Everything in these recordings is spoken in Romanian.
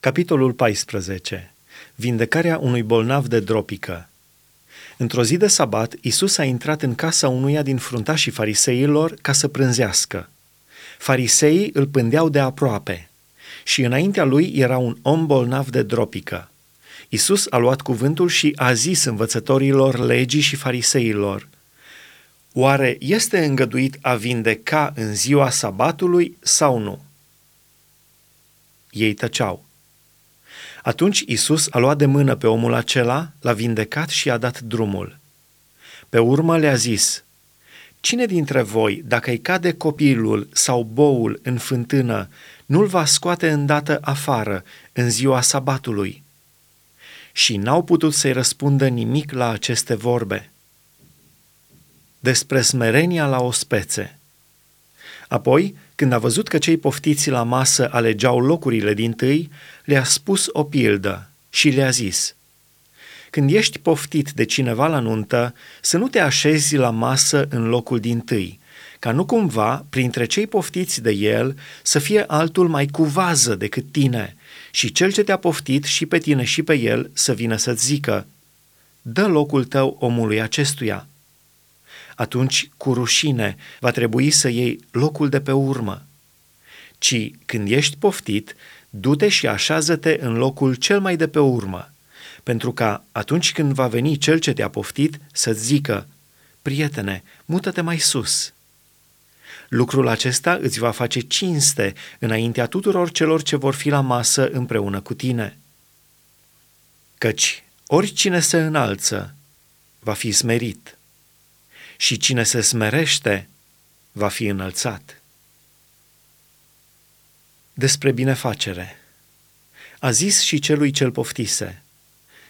Capitolul 14. Vindecarea unui bolnav de dropică. Într-o zi de sabat, Isus a intrat în casa unuia din fruntașii fariseilor ca să prânzească. Fariseii îl pândeau de aproape și înaintea lui era un om bolnav de dropică. Isus a luat cuvântul și a zis învățătorilor legii și fariseilor, Oare este îngăduit a vindeca în ziua sabatului sau nu? Ei tăceau. Atunci Isus a luat de mână pe omul acela, l-a vindecat și i-a dat drumul. Pe urmă le-a zis, Cine dintre voi, dacă îi cade copilul sau boul în fântână, nu-l va scoate îndată afară în ziua sabatului? Și n-au putut să-i răspundă nimic la aceste vorbe. Despre smerenia la ospețe. Apoi, când a văzut că cei poftiți la masă alegeau locurile din tâi, le-a spus o pildă și le-a zis, Când ești poftit de cineva la nuntă, să nu te așezi la masă în locul din tâi, ca nu cumva, printre cei poftiți de el, să fie altul mai cuvază decât tine și cel ce te-a poftit și pe tine și pe el să vină să-ți zică, dă locul tău omului acestuia atunci cu rușine va trebui să iei locul de pe urmă. Ci când ești poftit, du-te și așează-te în locul cel mai de pe urmă, pentru ca atunci când va veni cel ce te-a poftit să-ți zică, prietene, mută-te mai sus. Lucrul acesta îți va face cinste înaintea tuturor celor ce vor fi la masă împreună cu tine. Căci oricine se înalță va fi smerit și cine se smerește va fi înălțat. Despre binefacere. A zis și celui cel poftise,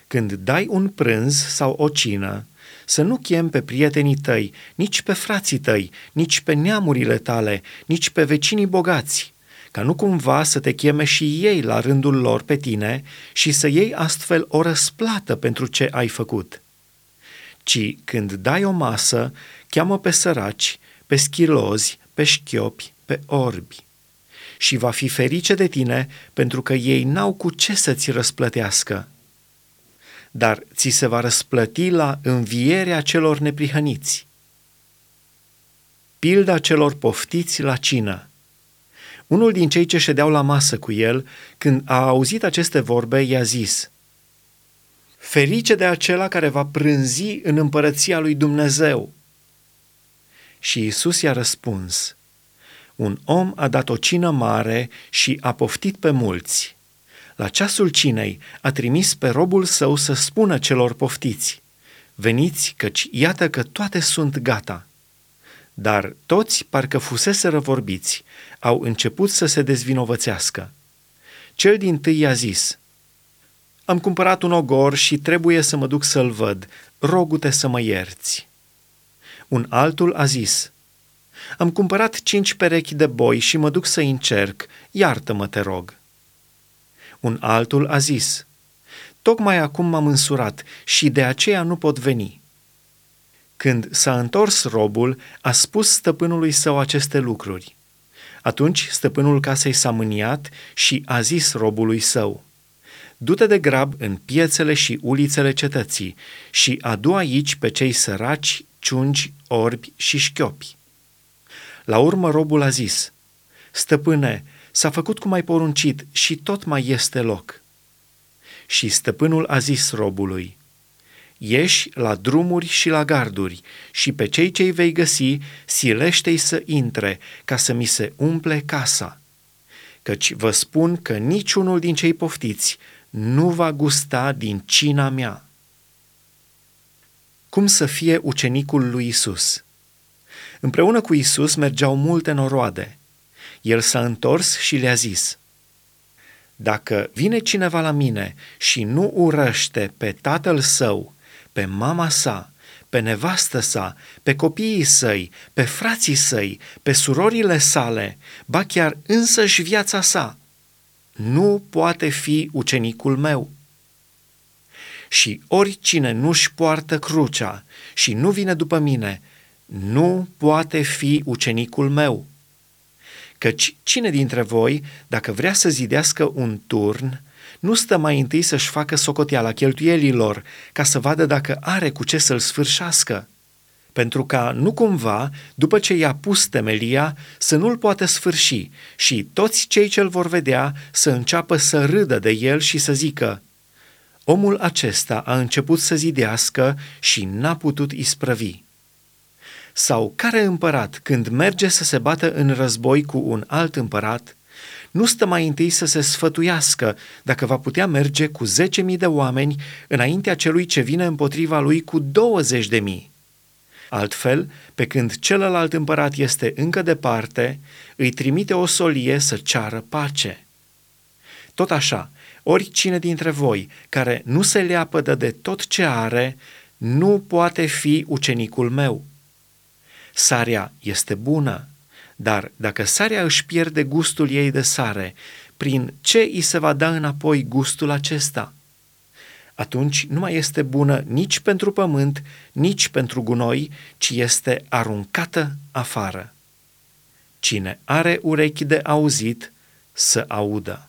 când dai un prânz sau o cină, să nu chem pe prietenii tăi, nici pe frații tăi, nici pe neamurile tale, nici pe vecinii bogați, ca nu cumva să te cheme și ei la rândul lor pe tine și să iei astfel o răsplată pentru ce ai făcut ci când dai o masă, cheamă pe săraci, pe schilozi, pe șchiopi, pe orbi. Și va fi ferice de tine pentru că ei n-au cu ce să-ți răsplătească. Dar ți se va răsplăti la învierea celor neprihăniți. Pilda celor poftiți la cină. Unul din cei ce ședeau la masă cu el, când a auzit aceste vorbe, i-a zis – Ferice de acela care va prânzi în împărăția lui Dumnezeu. Și Isus i-a răspuns, un om a dat o cină mare și a poftit pe mulți. La ceasul cinei a trimis pe robul său să spună celor poftiți, veniți căci iată că toate sunt gata. Dar toți, parcă fusese vorbiți, au început să se dezvinovățească. Cel din tâi i-a zis, am cumpărat un ogor și trebuie să mă duc să-l văd. Rogu-te să mă ierți. Un altul a zis, Am cumpărat cinci perechi de boi și mă duc să încerc. Iartă-mă, te rog. Un altul a zis, Tocmai acum m-am însurat și de aceea nu pot veni. Când s-a întors robul, a spus stăpânului său aceste lucruri. Atunci stăpânul casei s-a mâniat și a zis robului său – Du-te de grab în piețele și ulițele cetății și adu aici pe cei săraci, ciungi, orbi și șchiopi. La urmă robul a zis, Stăpâne, s-a făcut cum ai poruncit și tot mai este loc. Și stăpânul a zis robului, Ieși la drumuri și la garduri și pe cei ce-i vei găsi, silește-i să intre, ca să mi se umple casa. Căci vă spun că niciunul din cei poftiți nu va gusta din cina mea. Cum să fie ucenicul lui Isus? Împreună cu Isus mergeau multe noroade. El s-a întors și le-a zis, Dacă vine cineva la mine și nu urăște pe tatăl său, pe mama sa, pe nevastă sa, pe copiii săi, pe frații săi, pe surorile sale, ba chiar însăși viața sa, nu poate fi ucenicul meu. Și oricine nu-și poartă crucea și nu vine după mine, nu poate fi ucenicul meu. Căci cine dintre voi, dacă vrea să zidească un turn, nu stă mai întâi să-și facă socoteala cheltuielilor, ca să vadă dacă are cu ce să-l sfârșească? Pentru ca nu cumva, după ce i-a pus temelia, să nu-l poată sfârși și toți cei ce-l vor vedea să înceapă să râdă de el și să zică, Omul acesta a început să zidească și n-a putut isprăvi. Sau care împărat, când merge să se bată în război cu un alt împărat, nu stă mai întâi să se sfătuiască dacă va putea merge cu zece mii de oameni înaintea celui ce vine împotriva lui cu douăzeci de mii. Altfel, pe când celălalt împărat este încă departe, îi trimite o solie să ceară pace. Tot așa, oricine dintre voi care nu se leapădă de tot ce are, nu poate fi ucenicul meu. Sarea este bună, dar dacă sarea își pierde gustul ei de sare, prin ce îi se va da înapoi gustul acesta? Atunci nu mai este bună nici pentru pământ, nici pentru gunoi, ci este aruncată afară. Cine are urechi de auzit, să audă.